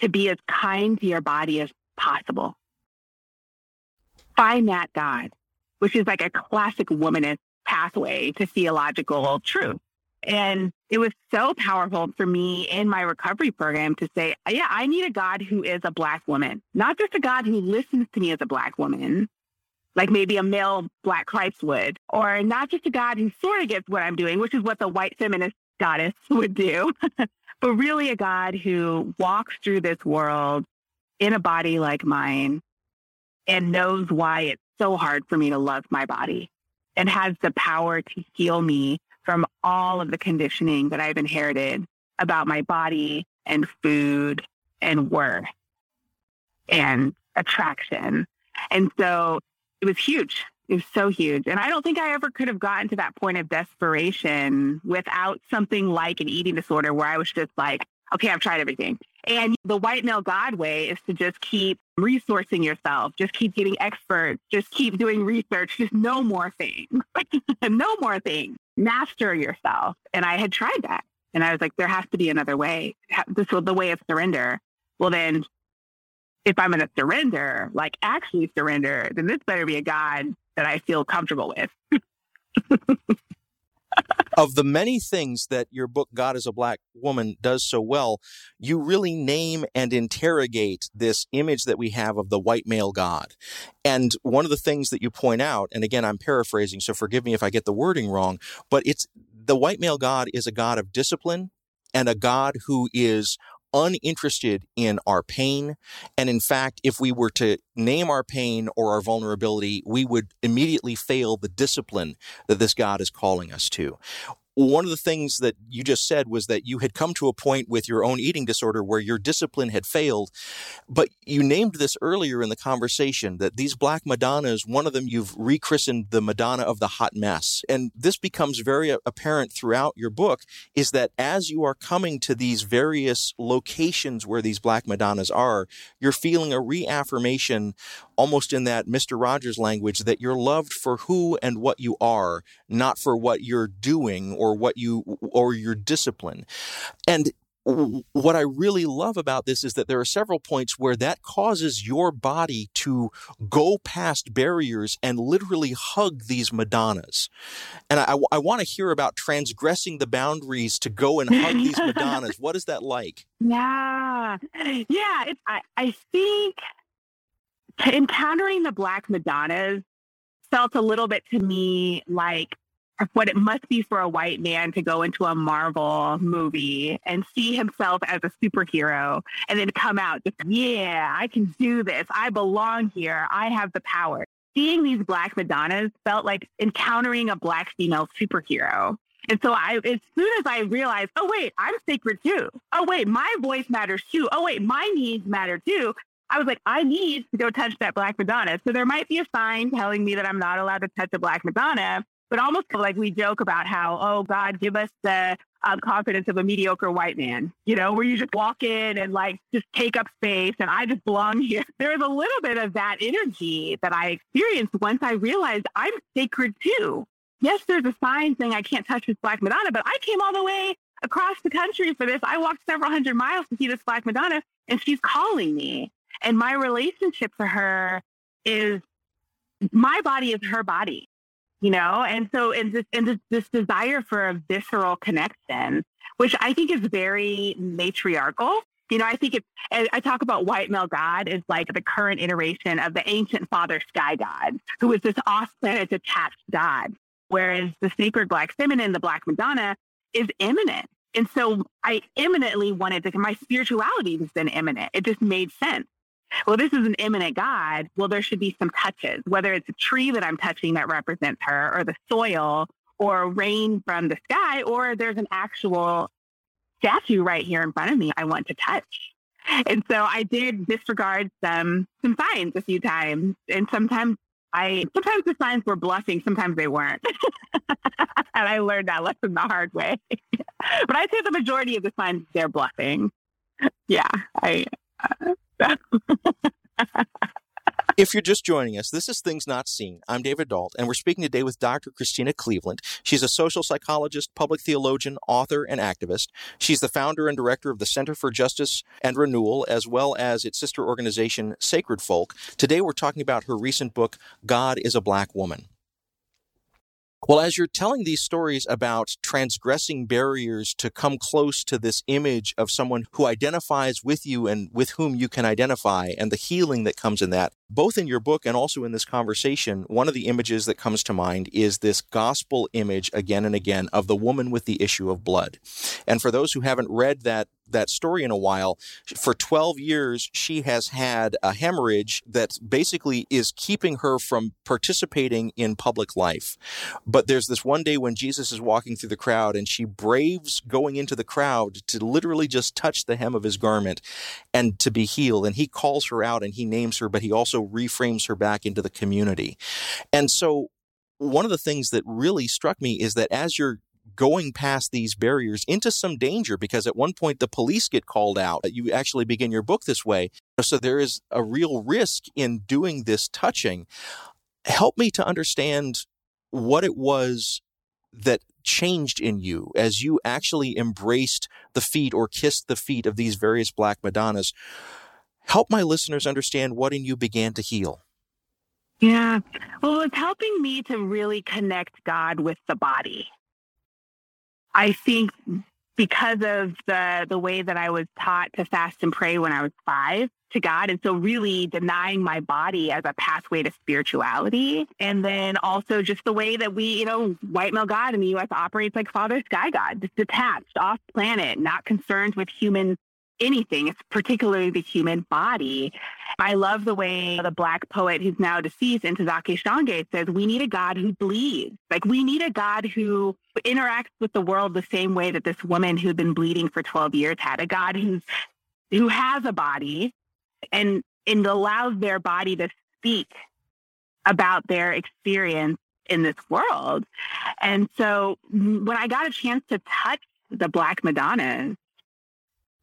to be as kind to your body as possible. Find that God, which is like a classic womanist pathway to theological truth. And it was so powerful for me in my recovery program to say, yeah, I need a God who is a Black woman, not just a God who listens to me as a Black woman, like maybe a male Black Christ would, or not just a God who sort of gets what I'm doing, which is what the white feminist goddess <laughs> would do, <laughs> but really a God who walks through this world in a body like mine and knows why it's so hard for me to love my body and has the power to heal me from all of the conditioning that I've inherited about my body and food and worth and attraction. And so it was huge. It was so huge. And I don't think I ever could have gotten to that point of desperation without something like an eating disorder where I was just like, okay, I've tried everything. And the white male God way is to just keep resourcing yourself, just keep getting experts, just keep doing research, just know more things, <laughs> know more things, master yourself. And I had tried that. And I was like, there has to be another way. This is the way of surrender. Well, then if I'm going to surrender, like actually surrender, then this better be a God that I feel comfortable with. <laughs> of the many things that your book God is a Black Woman does so well, you really name and interrogate this image that we have of the white male God. And one of the things that you point out, and again, I'm paraphrasing, so forgive me if I get the wording wrong, but it's the white male God is a God of discipline and a God who is uninterested in our pain. And in fact, if we were to name our pain or our vulnerability, we would immediately fail the discipline that this God is calling us to one of the things that you just said was that you had come to a point with your own eating disorder where your discipline had failed. But you named this earlier in the conversation that these Black Madonnas, one of them you've rechristened the Madonna of the Hot Mess. And this becomes very apparent throughout your book is that as you are coming to these various locations where these Black Madonnas are, you're feeling a reaffirmation almost in that Mr. Rogers language that you're loved for who and what you are, not for what you're doing or what you or your discipline. And what I really love about this is that there are several points where that causes your body to go past barriers and literally hug these Madonnas. And I, I want to hear about transgressing the boundaries to go and hug these Madonnas. <laughs> What is that like? Yeah. Yeah. It, I, I think encountering the Black Madonnas felt a little bit to me like what it must be for a white man to go into a Marvel movie and see himself as a superhero and then come out just, yeah, I can do this. I belong here. I have the power. Seeing these Black Madonnas felt like encountering a Black female superhero. And so I, as soon as I realized, oh, wait, I'm sacred too. Oh, wait, my voice matters too. Oh, wait, my needs matter too. I was like, I need to go touch that Black Madonna. So there might be a sign telling me that I'm not allowed to touch a Black Madonna, but almost like we joke about how, oh, God, give us the um, confidence of a mediocre white man, you know, where you just walk in and like just take up space and I just belong <laughs> here. There was a little bit of that energy that I experienced once I realized I'm sacred too. Yes, there's a sign saying I can't touch this Black Madonna, but I came all the way across the country for this. I walked several hundred miles to see this Black Madonna and she's calling me. And my relationship to her is my body is her body, you know? And so, and this, in this, this desire for a visceral connection, which I think is very matriarchal. You know, I think it's, I talk about white male God is like the current iteration of the ancient father sky god, who is this off-planet detached God. Whereas the sacred black feminine, the black Madonna, is immanent And so I imminently wanted to, my spirituality was then immanent It just made sense well, this is an immanent God. Well, there should be some touches, whether it's a tree that I'm touching that represents her, or the soil, or rain from the sky, or there's an actual statue right here in front of me I want to touch. And so I did disregard some some signs a few times, and sometimes I sometimes the signs were bluffing, sometimes they weren't, <laughs> and I learned that lesson the hard way. <laughs> but I'd say the majority of the signs they're bluffing. Yeah, I. If you're just joining us, this is Things Not Seen. I'm David Dault, and we're speaking today with Dr. Christena Cleveland. She's a social psychologist, public theologian, author, and activist. She's the founder and director of the Center for Justice and Renewal, as well as its sister organization, Sacred Folk. Today, we're talking about her recent book, God is a Black Woman. Well, as you're telling these stories about transgressing barriers to come close to this image of someone who identifies with you and with whom you can identify, and the healing that comes in that, both in your book and also in this conversation, one of the images that comes to mind is this gospel image again and again of the woman with the issue of blood. And for those who haven't read that that story in a while. For 12 years, she has had a hemorrhage that basically is keeping her from participating in public life. But there's this one day when Jesus is walking through the crowd and she braves going into the crowd to literally just touch the hem of his garment and to be healed. And he calls her out and he names her, but he also reframes her back into the community. And so one of the things that really struck me is that as you're going past these barriers into some danger because at one point the police get called out. You actually begin your book this way. So there is a real risk in doing this touching. Help me to understand what it was that changed in you as you actually embraced the feet or kissed the feet of these various Black Madonnas. Help my listeners understand what in you began to heal. Yeah. Well, it's helping me to really connect God with the body. I think because of the the way that I was taught to fast and pray when I was five to God. And so really denying my body as a pathway to spirituality. And then also just the way that we, you know, white male God in the US operates like Father Sky God, detached, off planet, not concerned with human anything. It's particularly the human body. I love the way the black poet who's now deceased, Ntozake Shange, says, we need a God who bleeds. Like we need a God who interacts with the world the same way that this woman who'd been bleeding for 12 years had a God who's who has a body and and allows their body to speak about their experience in this world. And so when I got a chance to touch the Black Madonnas,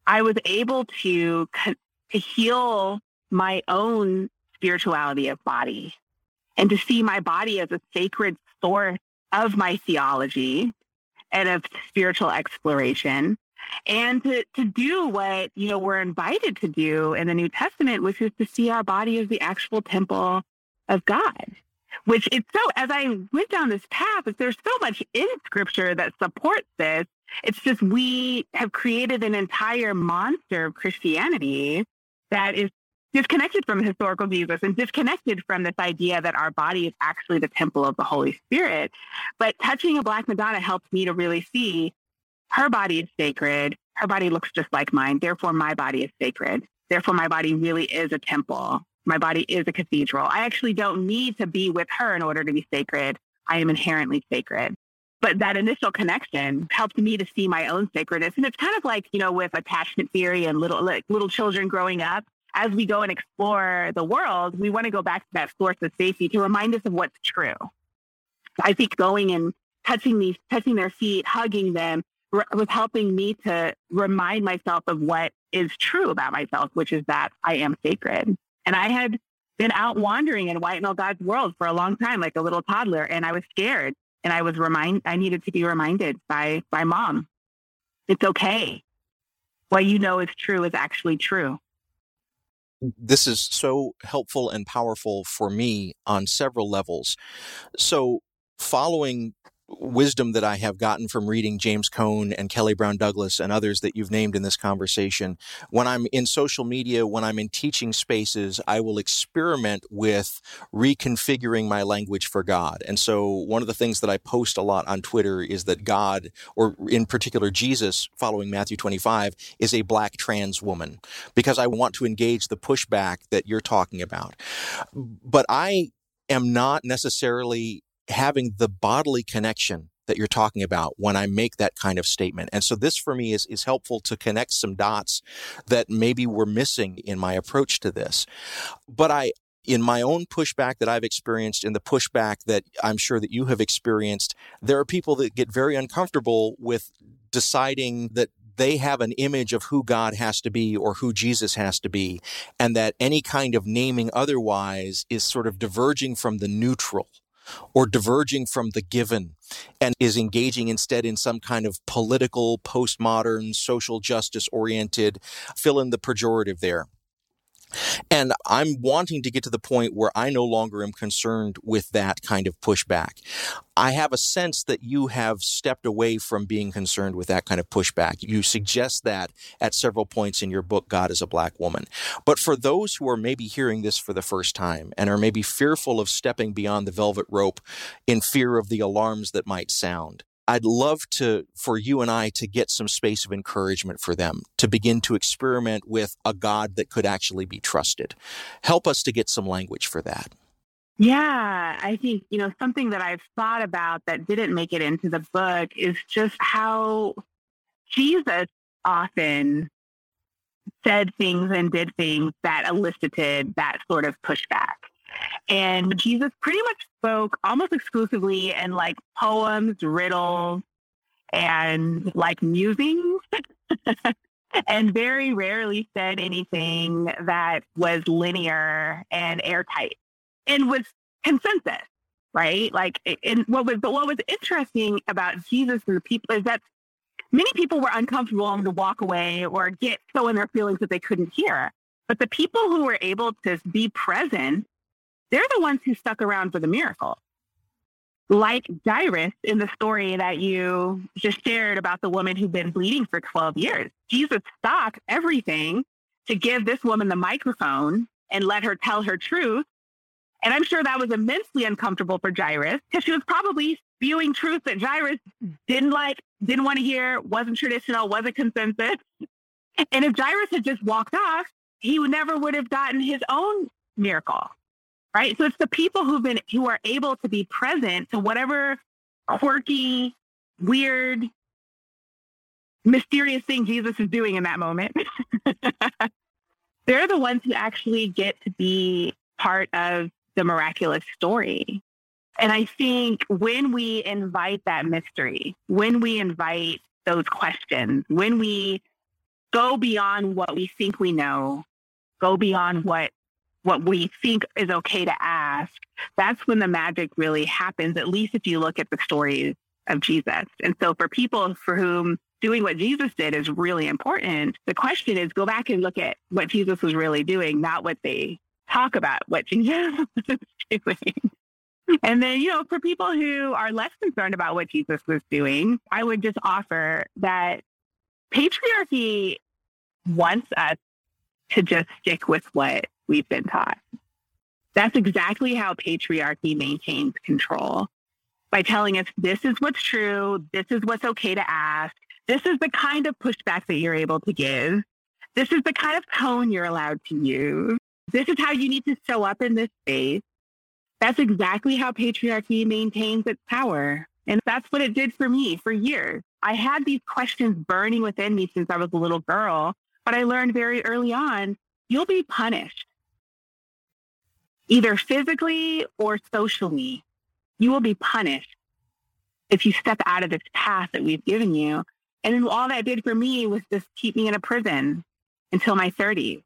I was able to, to heal my own spirituality of body and to see my body as a sacred source of my theology and of spiritual exploration and to, to do what you know we're invited to do in the new testament which is to see our body as the actual temple of god which it's so as i went down this path there's so much in scripture that supports this it's just we have created an entire monster of Christianity that is disconnected from historical Jesus and disconnected from this idea that our body is actually the temple of the Holy Spirit. But touching a Black Madonna helped me to really see her body is sacred. Her body looks just like mine. Therefore, my body is sacred. Therefore, my body really is a temple. My body is a cathedral. I actually don't need to be with her in order to be sacred. I am inherently sacred. But that initial connection helped me to see my own sacredness. And it's kind of like, you know, with attachment theory and little like little children growing up, as we go and explore the world, we want to go back to that source of safety to remind us of what's true. I think going and touching these, touching their feet, hugging them was helping me to remind myself of what is true about myself, which is that I am sacred. And I had been out wandering in white male God's world for a long time, like a little toddler, and I was scared and I was remind I needed to be reminded by by mom. It's okay. What you know is true is actually true. This is so helpful and powerful for me on several levels. So following wisdom that I have gotten from reading James Cone and Kelly Brown Douglas and others that you've named in this conversation. When I'm in social media, when I'm in teaching spaces, I will experiment with reconfiguring my language for God. And so one of the things that I post a lot on Twitter is that God, or in particular Jesus, following Matthew 25, is a black trans woman because I want to engage the pushback that you're talking about. But I am not necessarily having the bodily connection that you're talking about when I make that kind of statement. And so this for me is, is helpful to connect some dots that maybe were missing in my approach to this. But I, in my own pushback that I've experienced, in the pushback that I'm sure that you have experienced, there are people that get very uncomfortable with deciding that they have an image of who God has to be or who Jesus has to be, and that any kind of naming otherwise is sort of diverging from the neutral or diverging from the given and is engaging instead in some kind of political, postmodern, social justice oriented, fill in the pejorative there. And I'm wanting to get to the point where I no longer am concerned with that kind of pushback. I have a sense that you have stepped away from being concerned with that kind of pushback. You suggest that at several points in your book, God is a Black Woman. But for those who are maybe hearing this for the first time and are maybe fearful of stepping beyond the velvet rope in fear of the alarms that might sound, I'd love to, for you and I to get some space of encouragement for them to begin to experiment with a God that could actually be trusted. Help us to get some language for that. Yeah, I think, you know, something that I've thought about that didn't make it into the book is just how Jesus often said things and did things that elicited that sort of pushback. And Jesus pretty much spoke almost exclusively in like poems, riddles, and like musings. <laughs> and very rarely said anything that was linear and airtight and was consensus, right? Like, and what was, but what was interesting about Jesus and the people is that many people were uncomfortable to walk away or get so in their feelings that they couldn't hear. But the people who were able to be present they're the ones who stuck around for the miracle. Like Jairus in the story that you just shared about the woman who'd been bleeding for 12 years. Jesus stopped everything to give this woman the microphone and let her tell her truth. And I'm sure that was immensely uncomfortable for Jairus because she was probably spewing truth that Jairus didn't like, didn't want to hear, wasn't traditional, wasn't consensus. And if Jairus had just walked off, he never would have gotten his own miracle right? So it's the people who've been who are able to be present to whatever quirky, weird, mysterious thing Jesus is doing in that moment. <laughs> They're the ones who actually get to be part of the miraculous story. And I think when we invite that mystery, when we invite those questions, when we go beyond what we think we know, go beyond what what we think is okay to ask, that's when the magic really happens, at least if you look at the stories of Jesus. And so for people for whom doing what Jesus did is really important, the question is go back and look at what Jesus was really doing, not what they talk about what Jesus <laughs> was doing. And then, you know, for people who are less concerned about what Jesus was doing, I would just offer that patriarchy wants us to just stick with what we've been taught. That's exactly how patriarchy maintains control by telling us this is what's true, this is what's okay to ask, this is the kind of pushback that you're able to give, this is the kind of tone you're allowed to use, this is how you need to show up in this space. That's exactly how patriarchy maintains its power. And that's what it did for me for years. I had these questions burning within me since I was a little girl, but I learned very early on you'll be punished either physically or socially, you will be punished if you step out of this path that we've given you. And all that did for me was just keep me in a prison until my 30s.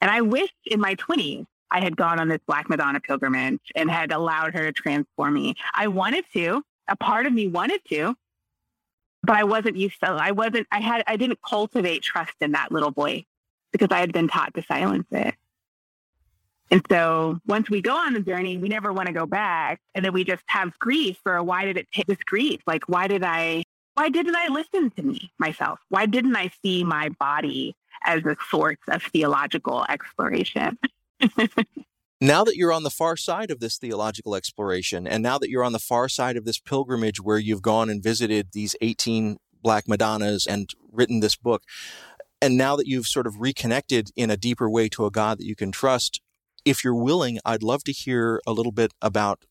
And I wished in my 20s I had gone on this Black Madonna pilgrimage and had allowed her to transform me. I wanted to. A part of me wanted to, but I wasn't used to. I wasn't. I had. I didn't cultivate trust in that little voice because I had been taught to silence it. And so once we go on the journey, we never want to go back. And then we just have grief for why did it take this grief? Like, why did I, why didn't I listen to me, myself? Why didn't I see my body as a source of theological exploration? <laughs> now that you're on the far side of this theological exploration, and now that you're on the far side of this pilgrimage where you've gone and visited these 18 Black Madonnas and written this book, and now that you've sort of reconnected in a deeper way to a God that you can trust, if you're willing, I'd love to hear a little bit about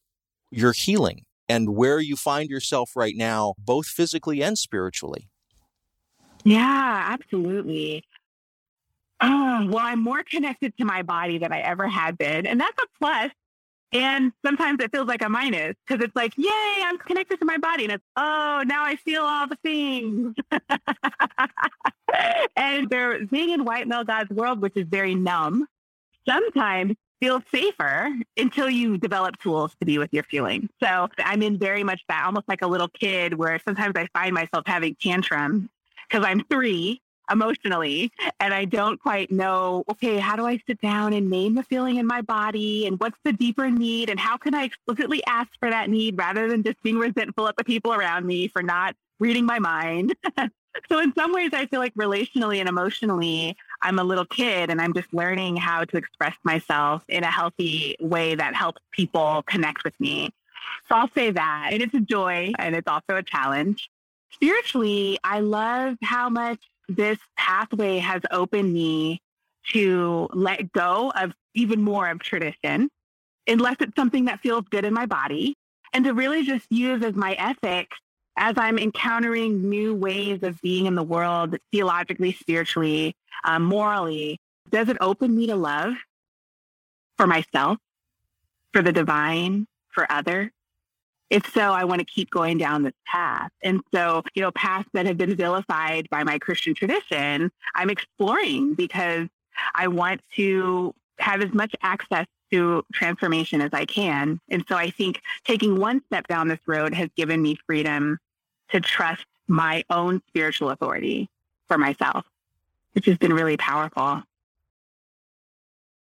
your healing and where you find yourself right now, both physically and spiritually. Yeah, absolutely. Oh, well, I'm more connected to my body than I ever had been. And that's a plus. And sometimes it feels like a minus because it's like, yay, I'm connected to my body. And it's, oh, now I feel all the things. <laughs> and they're being in white male God's world, which is very numb, sometimes feel safer until you develop tools to be with your feelings. So I'm in very much that, almost like a little kid where sometimes I find myself having tantrums because I'm three emotionally and I don't quite know, okay, how do I sit down and name the feeling in my body and what's the deeper need and how can I explicitly ask for that need rather than just being resentful at the people around me for not reading my mind. <laughs> so in some ways I feel like relationally and emotionally I'm a little kid and I'm just learning how to express myself in a healthy way that helps people connect with me. So I'll say that. And it's a joy and it's also a challenge. Spiritually, I love how much this pathway has opened me to let go of even more of tradition, unless it's something that feels good in my body, and to really just use as my ethics as I'm encountering new ways of being in the world, theologically, spiritually, um, morally. Does it open me to love for myself, for the divine, for other? if so, I want to keep going down this path. And so, you know, paths that have been vilified by my Christian tradition, I'm exploring because I want to have as much access to transformation as I can. And so I think taking one step down this road has given me freedom to trust my own spiritual authority for myself, which has been really powerful.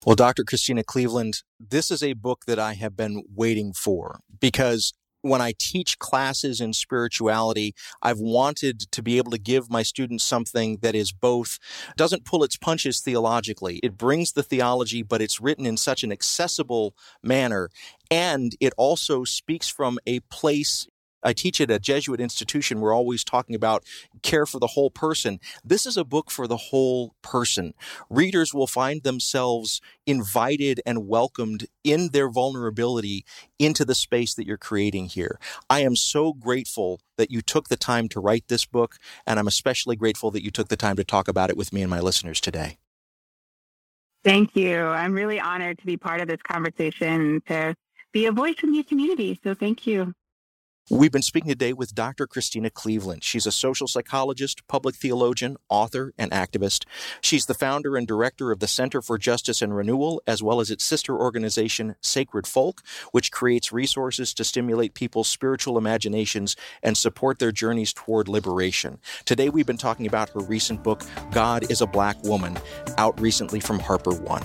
Well, Dr. Christena Cleveland, this is a book that I have been waiting for because when I teach classes in spirituality, I've wanted to be able to give my students something that is both, doesn't pull its punches theologically. It brings the theology, but it's written in such an accessible manner. And it also speaks from a place I teach at a Jesuit institution. We're always talking about care for the whole person. This is a book for the whole person. Readers will find themselves invited and welcomed in their vulnerability into the space that you're creating here. I am so grateful that you took the time to write this book, and I'm especially grateful that you took the time to talk about it with me and my listeners today. Thank you. I'm really honored to be part of this conversation, to be a voice in your community. So thank you. We've been speaking today with Dr. Christena Cleveland. She's a social psychologist, public theologian, author, and activist. She's the founder and director of the Center for Justice and Renewal, as well as its sister organization, Sacred Folk, which creates resources to stimulate people's spiritual imaginations and support their journeys toward liberation. Today, we've been talking about her recent book, God is a Black Woman, out recently from Harper One.